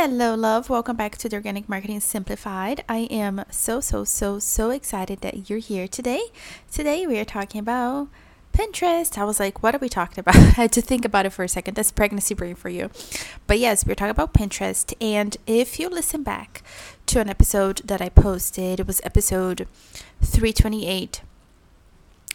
Hello, love. Welcome back to the Organic Marketing Simplified. I am so, so, so, so excited that you're here today. Today, we are talking about Pinterest. I was like, what are we talking about? I had to think about it for a second. That's pregnancy brain for you. But yes, we're talking about Pinterest. And if you listen back to an episode that I posted, it was episode 328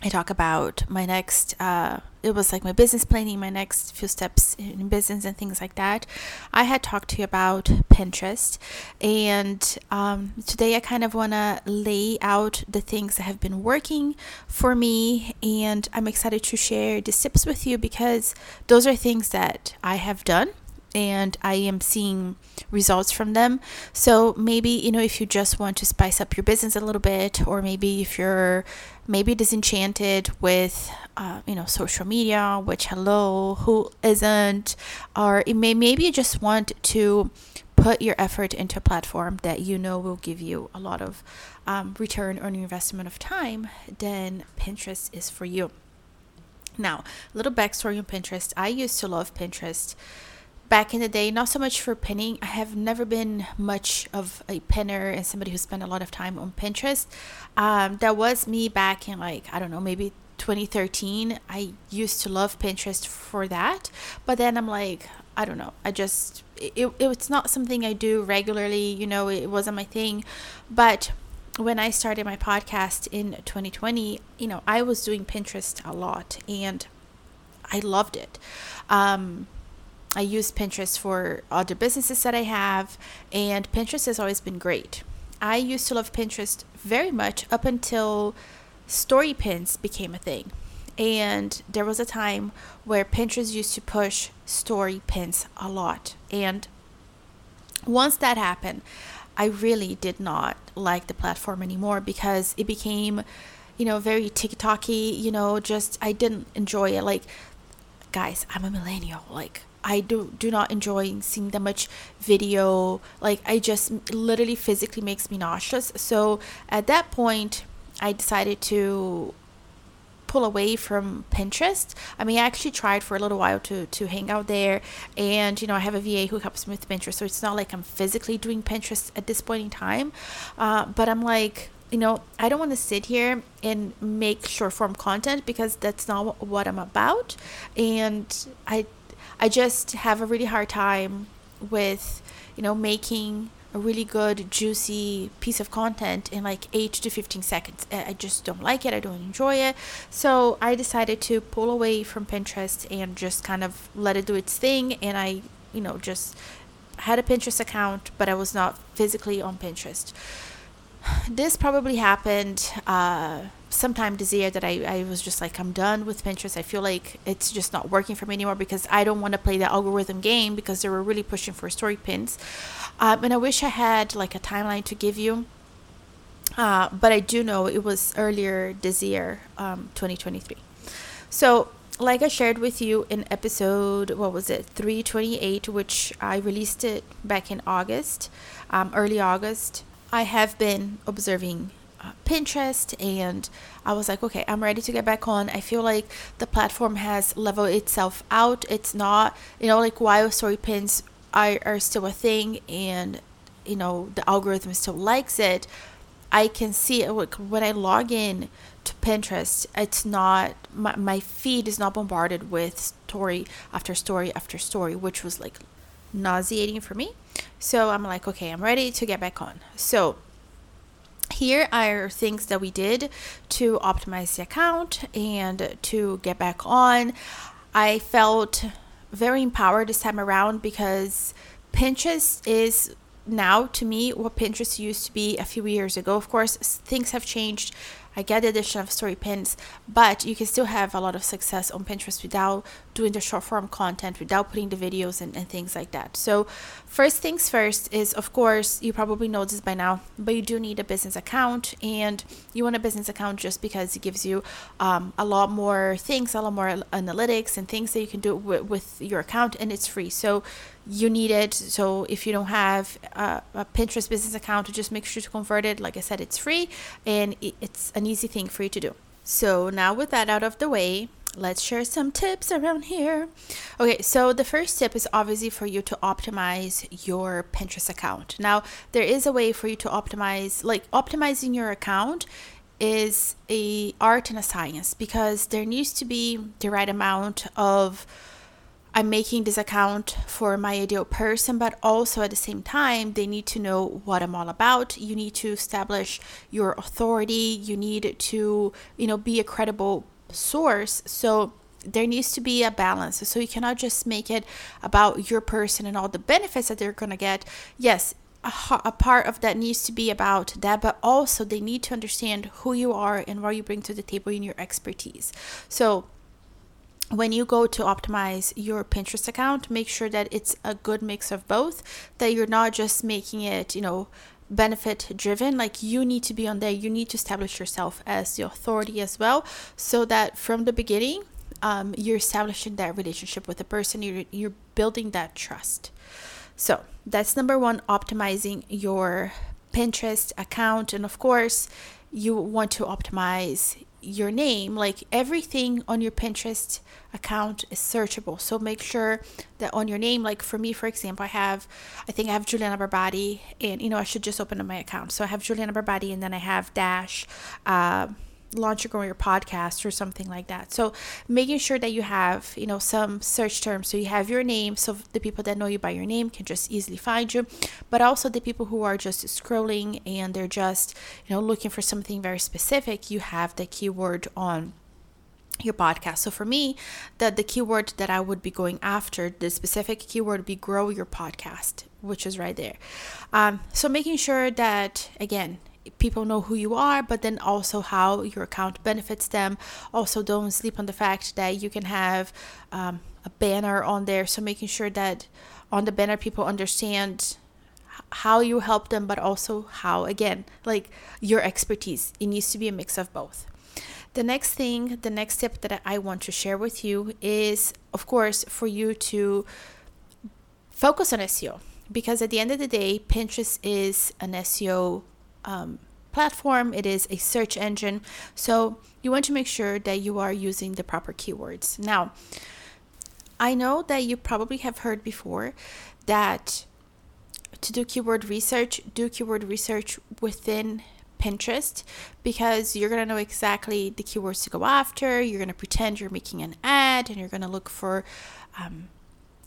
I talk about my next, uh, it was like my business planning, my next few steps in business and things like that. I had talked to you about Pinterest, and um, today I kind of want to lay out the things that have been working for me, and I'm excited to share the tips with you because those are things that I have done and I am seeing results from them. So maybe, you know, if you just want to spice up your business a little bit, or maybe if you're maybe disenchanted with, uh, you know, social media, which hello, who isn't, or it may, maybe you just want to put your effort into a platform that you know will give you a lot of um, return on your investment of time, then Pinterest is for you. Now, a little backstory on Pinterest. I used to love Pinterest back in the day, not so much for pinning. I have never been much of a pinner and somebody who spent a lot of time on Pinterest. Um, that was me back in like, I don't know, maybe 2013. I used to love Pinterest for that. But then I'm like, I don't know. I just, it, it, it's not something I do regularly. You know, it wasn't my thing. But when I started my podcast in 2020, you know, I was doing Pinterest a lot and I loved it. Um, I use Pinterest for other businesses that I have, and Pinterest has always been great. I used to love Pinterest very much up until story pins became a thing. And there was a time where Pinterest used to push story pins a lot. And once that happened, I really did not like the platform anymore because it became, you know, very TikToky, you know, just I didn't enjoy it. Like, guys, I'm a millennial. Like, I do do not enjoy seeing that much video. Like I just literally physically makes me nauseous. So at that point, I decided to pull away from Pinterest. I mean, I actually tried for a little while to to hang out there, and you know, I have a VA who helps me with Pinterest, so it's not like I'm physically doing Pinterest at this point in time. Uh, but I'm like, you know, I don't want to sit here and make short form content because that's not what I'm about, and I I just have a really hard time with, you know, making a really good, juicy piece of content in like 8 to 15 seconds. I just don't like it. I don't enjoy it. So I decided to pull away from Pinterest and just kind of let it do its thing. And I, you know, just had a Pinterest account, but I was not physically on Pinterest. This probably happened. Uh, sometime this year that I, I was just like i'm done with pinterest. I feel like it's just not working for me anymore because i don't want to play the algorithm game because they were really pushing for story pins. Um, and i wish i had like a timeline to give you. Uh, but i do know it was earlier this year um, 2023 so like i shared with you in episode what was it 328 which i released it back in august um, early august i have been observing uh, Pinterest and I was like, okay, I'm ready to get back on. I feel like the platform has leveled itself out. It's not, you know, like while story pins are, are still a thing and, you know, the algorithm still likes it. I can see it when I log in to Pinterest, it's not, my, my feed is not bombarded with story after story after story, which was like nauseating for me. So I'm like, okay, I'm ready to get back on. So here are things that we did to optimize the account and to get back on. I felt very empowered this time around because Pinterest is now to me what Pinterest used to be a few years ago. Of course, things have changed I get the addition of story pins, but you can still have a lot of success on Pinterest without doing the short form content, without putting the videos and, and things like that. So, first things first is, of course, you probably know this by now, but you do need a business account, and you want a business account just because it gives you um, a lot more things, a lot more analytics and things that you can do with, with your account, and it's free. So, you need it. So if you don't have a, a, Pinterest business account, just make sure to convert it. Like I said, it's free and it's an easy thing for you to do. So now with that out of the way, let's share some tips around here. Okay, so the first tip is obviously for you to optimize your Pinterest account. Now, there is a way for you to optimize, like optimizing your account is a art and a science because there needs to be the right amount of I'm making this account for my ideal person, but also at the same time, they need to know what I'm all about. You need to establish your authority. You need to, you know, be a credible source. So there needs to be a balance. So you cannot just make it about your person and all the benefits that they're going to get. Yes, a, a, part of that needs to be about that, but also they need to understand who you are and what you bring to the table in your expertise. So when you go to optimize your Pinterest account, make sure that it's a good mix of both, that you're not just making it, you know, benefit driven. Like you need to be on there. You need to establish yourself as the authority as well so that from the beginning um, you're establishing that relationship with the person. You're, you're building that trust. So that's number one optimizing your pinterest account. And of course you want to optimize your name like everything on your pinterest account is searchable. So make sure that on your name like for me for example i have i think i have juliana barbati and you know i should just open up my account. So i have juliana barbati and then i have dash uh, launch or grow your podcast or something like that. So making sure that you have, you know, some search terms. So you have your name, so the people that know you by your name can just easily find you, but also the people who are just scrolling and they're just, you know, looking for something very specific, you have the keyword on your podcast. So for me, the the keyword that I would be going after, the specific keyword would be grow your podcast, which is right there. Um, so making sure that again, people know who you are, but then also how your account benefits them. Also, don't sleep on the fact that you can have um, a banner on there. So, making sure that on the banner people understand how you help them, but also how, again, like your expertise. It needs to be a mix of both. The next thing, the next tip that I want to share with you is, of course, for you to focus on SEO because at the end of the day, Pinterest is an SEO um, platform, it is a search engine. So you want to make sure that you are using the proper keywords. Now, I know that you probably have heard before that to do keyword research, do keyword research within Pinterest because you're going to know exactly the keywords to go after. You're going to pretend you're making an ad and you're going to look for um,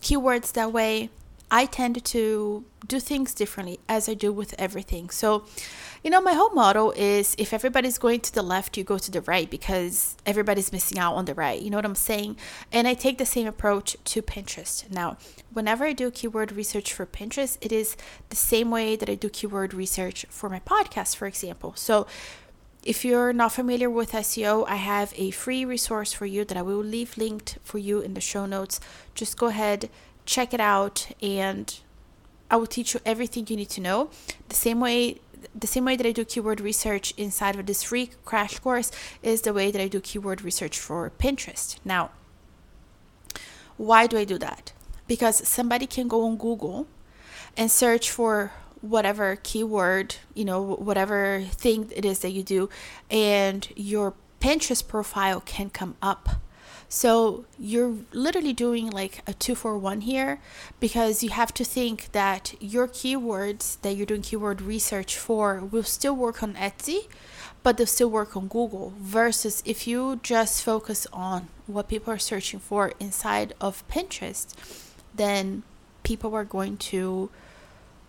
keywords that way. I tend to do things differently as I do with everything. So, you know, my whole motto is if everybody's going to the left, you go to the right because everybody's missing out on the right. You know what I'm saying? And I take the same approach to Pinterest. Now, whenever I do keyword research for Pinterest, it is the same way that I do keyword research for my podcast, for example. So, if you're not familiar with SEO, I have a free resource for you that I will leave linked for you in the show notes. Just go ahead, check it out, and I will teach you everything you need to know. The same way the same way that I do keyword research inside of this free crash course is the way that I do keyword research for Pinterest. Now, why do I do that? Because somebody can go on Google and search for whatever keyword, you know, whatever thing it is that you do, and your Pinterest profile can come up so you're literally doing like a two for one here because you have to think that your keywords that you're doing keyword research for will still work on Etsy, but they'll still work on Google. Versus if you just focus on what people are searching for inside of Pinterest, then people are going to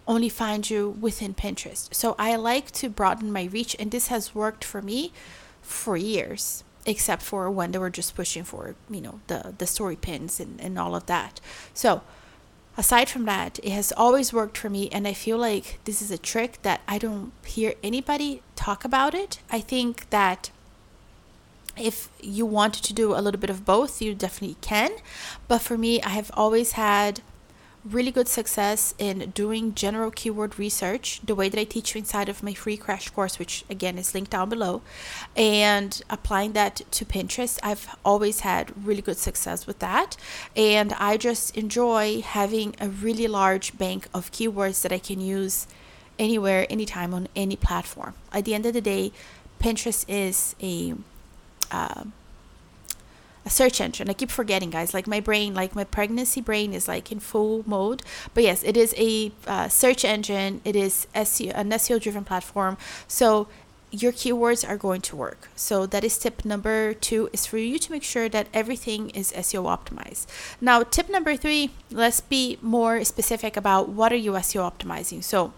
only find you within Pinterest. So I like to broaden my reach, and this has worked for me for years except for when they were just pushing for you know the the story pins and, and all of that. So aside from that it has always worked for me and i feel like this is a trick that i don't hear anybody talk about it. I think that if you want to do a little bit of both you definitely can. But for me i have always had really good success in doing general keyword research the way that I teach you inside of my free crash course, which again is linked down below, and applying that to Pinterest. I've always had really good success with that, and I just enjoy having a really large bank of keywords that I can use anywhere, anytime on any platform. At the end of the day, Pinterest is a uh, a search engine. I keep forgetting, guys. Like my brain, like my pregnancy brain is like in full mode. But yes, it is a uh, search engine. It is SEO, an SEO driven platform. So your keywords are going to work. So that is tip number two is for you to make sure that everything is SEO optimized. Now, tip number three, let's be more specific about what are you SEO optimizing. So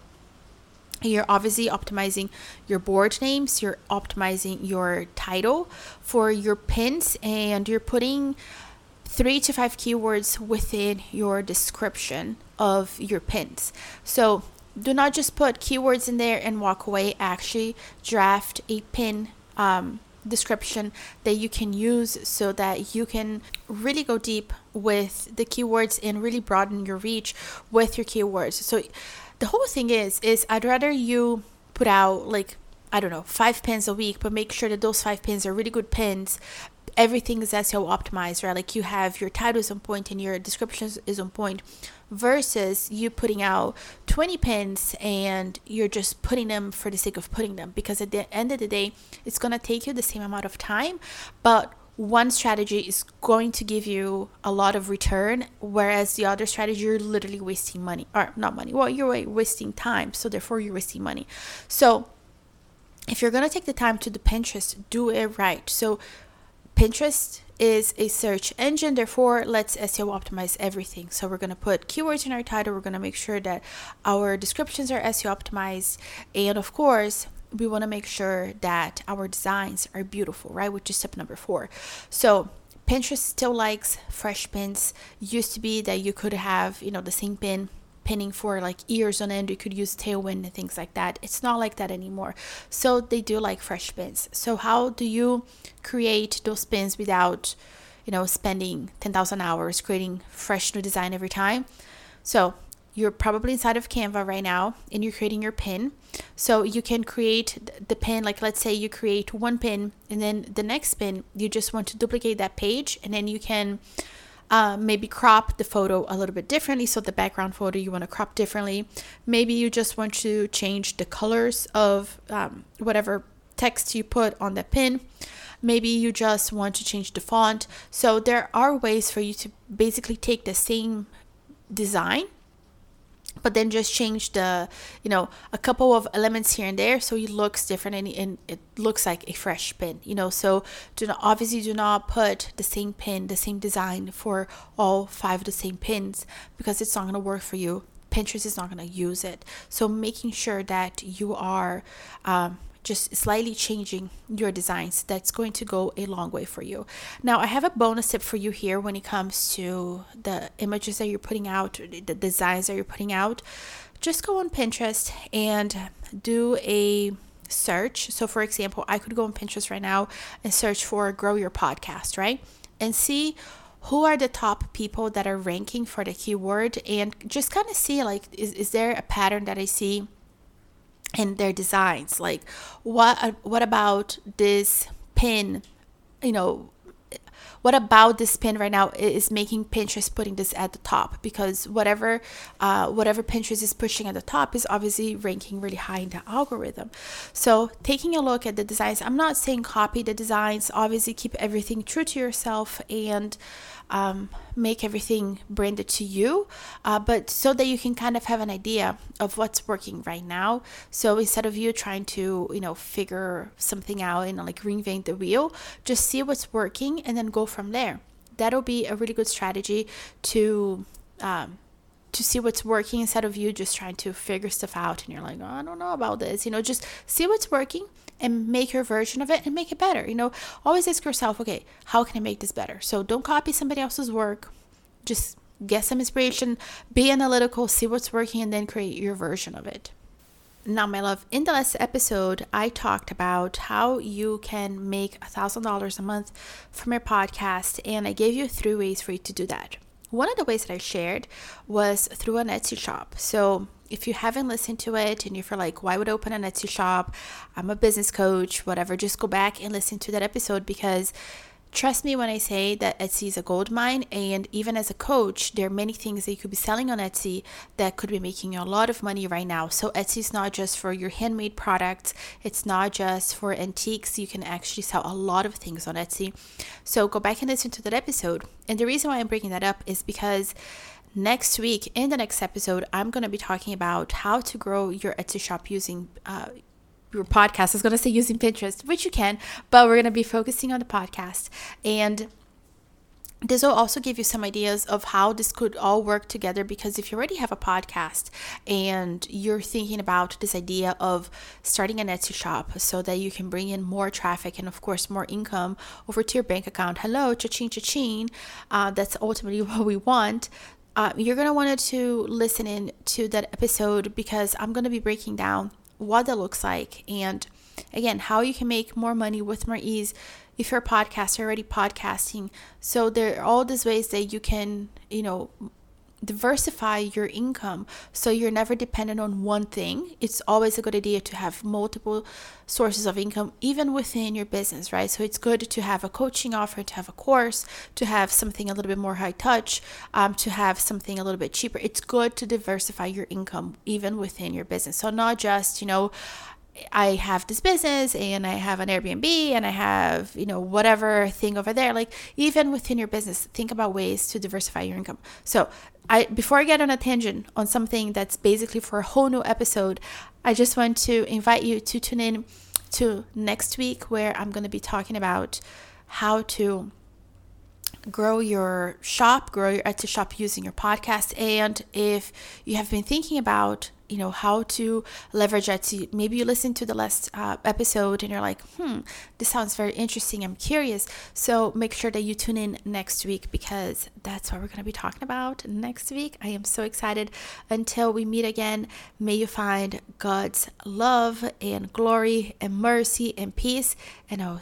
you're obviously optimizing your board names, you're optimizing your title for your pins, and you're putting three to five keywords within your description of your pins. So do not just put keywords in there and walk away. Actually, draft a pin um, description that you can use so that you can really go deep with the keywords and really broaden your reach with your keywords. So the whole thing is is I'd rather you put out like I don't know five pins a week, but make sure that those five pins are really good pins. Everything is SEO optimized, right? Like you have your titles on point and your descriptions is on point, versus you putting out 20 pins and you're just putting them for the sake of putting them. Because at the end of the day, it's gonna take you the same amount of time, but one strategy is going to give you a lot of return, whereas the other strategy you're literally wasting money or not money. Well, you're wasting time, so therefore you're wasting money. So if you're gonna take the time to do Pinterest, do it right. So Pinterest is a search engine, therefore let's SEO optimize everything. So we're gonna put keywords in our title, we're gonna make sure that our descriptions are SEO optimized, and of course we want to make sure that our designs are beautiful, right? Which is step number four. So Pinterest still likes fresh pins. Used to be that you could have, you know, the same pin pinning for like years on end. You could use Tailwind and things like that. It's not like that anymore. So they do like fresh pins. So how do you create those pins without, you know, spending 10,000 hours creating fresh new design every time? So you're probably inside of Canva right now and you're creating your pin. So you can create the pin, like let's say you create one pin and then the next pin, you just want to duplicate that page and then you can uh, maybe crop the photo a little bit differently. So the background photo you want to crop differently. Maybe you just want to change the colors of um, whatever text you put on the pin. Maybe you just want to change the font. So there are ways for you to basically take the same design but then just change the you know a couple of elements here and there so it looks different and, and it looks like a fresh pin you know? So do not obviously do not put the same pin the same design for all five of the same pins because it's not going to work for you. Pinterest is not going to use it. So making sure that you are um, just slightly changing your designs that's going to go a long way for you. Now i have a bonus tip for you here when it comes to the images that you're putting out the designs that you're putting out. Just go on pinterest and do a search. So for example i could go on pinterest right now and search for grow your podcast right? And see who are the top people that are ranking for the keyword and just kind of see like is, is there a pattern that i see and their designs like what uh, what about this pin you know what about this pin right now is making Pinterest putting this at the top because whatever uh, whatever Pinterest is pushing at the top is obviously ranking really high in the algorithm. So taking a look at the designs, I'm not saying copy the designs. Obviously, keep everything true to yourself and um, make everything branded to you, uh, but so that you can kind of have an idea of what's working right now. So instead of you trying to, you know, figure something out and like reinvent the wheel, just see what's working and then go from there. That'll be a really good strategy to um, to see what's working instead of you just trying to figure stuff out and you're like, oh, I don't know about this. You know, just see what's working and make your version of it and make it better. You know, always ask yourself, okay, how can I make this better? So don't copy somebody else's work. Just get some inspiration, be analytical, see what's working, and then create your version of it. Now, my love, in the last episode, I talked about how you can make a $1,000 a month from your podcast, and I gave you three ways for you to do that. One of the ways that I shared was through an Etsy shop. So if you haven't listened to it and you're like, why would I open an Etsy shop? I'm a business coach, whatever, just go back and listen to that episode because trust me when I say that Etsy is a gold mine. And even as a coach, there are many things that you could be selling on Etsy that could be making you a lot of money right now. So Etsy is not just for your handmade products, it's not just for antiques. You can actually sell a lot of things on Etsy. So go back and listen to that episode. And the reason why I'm bringing that up is because next week in the next episode i'm going to be talking about how to grow your etsy shop using uh, your podcast. I was going to say using Pinterest, which you can, but we're going to be focusing on the podcast. And this will also give you some ideas of how this could all work together because if you already have a podcast and you're thinking about this idea of starting an Etsy shop so that you can bring in more traffic and, of course, more income over to your bank account, hello, cha-ching, cha-ching, uh, that's ultimately what we want. Uh, you're going to want to listen in to that episode because I'm going to be breaking down what that looks like, and again, how you can make more money with more ease if you're a podcaster already podcasting. So there are all these ways that you can, you know, diversify your income so you're never dependent on one thing. It's always a good idea to have multiple sources of income, even within your business, right? So it's good to have a coaching offer, to have a course, to have something a little bit more high touch, um, to have something a little bit cheaper. It's good to diversify your income, even within your business. So not just, you know, I have this business and I have an Airbnb and I have, you know, whatever thing over there. Like even within your business, think about ways to diversify your income. So I before I get on a tangent on something that's basically for a whole new episode, I just want to invite you to tune in to next week where I'm going to be talking about how to grow your shop, grow your Etsy shop using your podcast. And if you have been thinking about you know how to leverage Etsy. Maybe you listen to the last uh, episode and you're like, hmm, this sounds very interesting. I'm curious. So make sure that you tune in next week because that's what we're going to be talking about next week. I am so excited. Until we meet again, may you find God's love and glory and mercy and peace. And I'll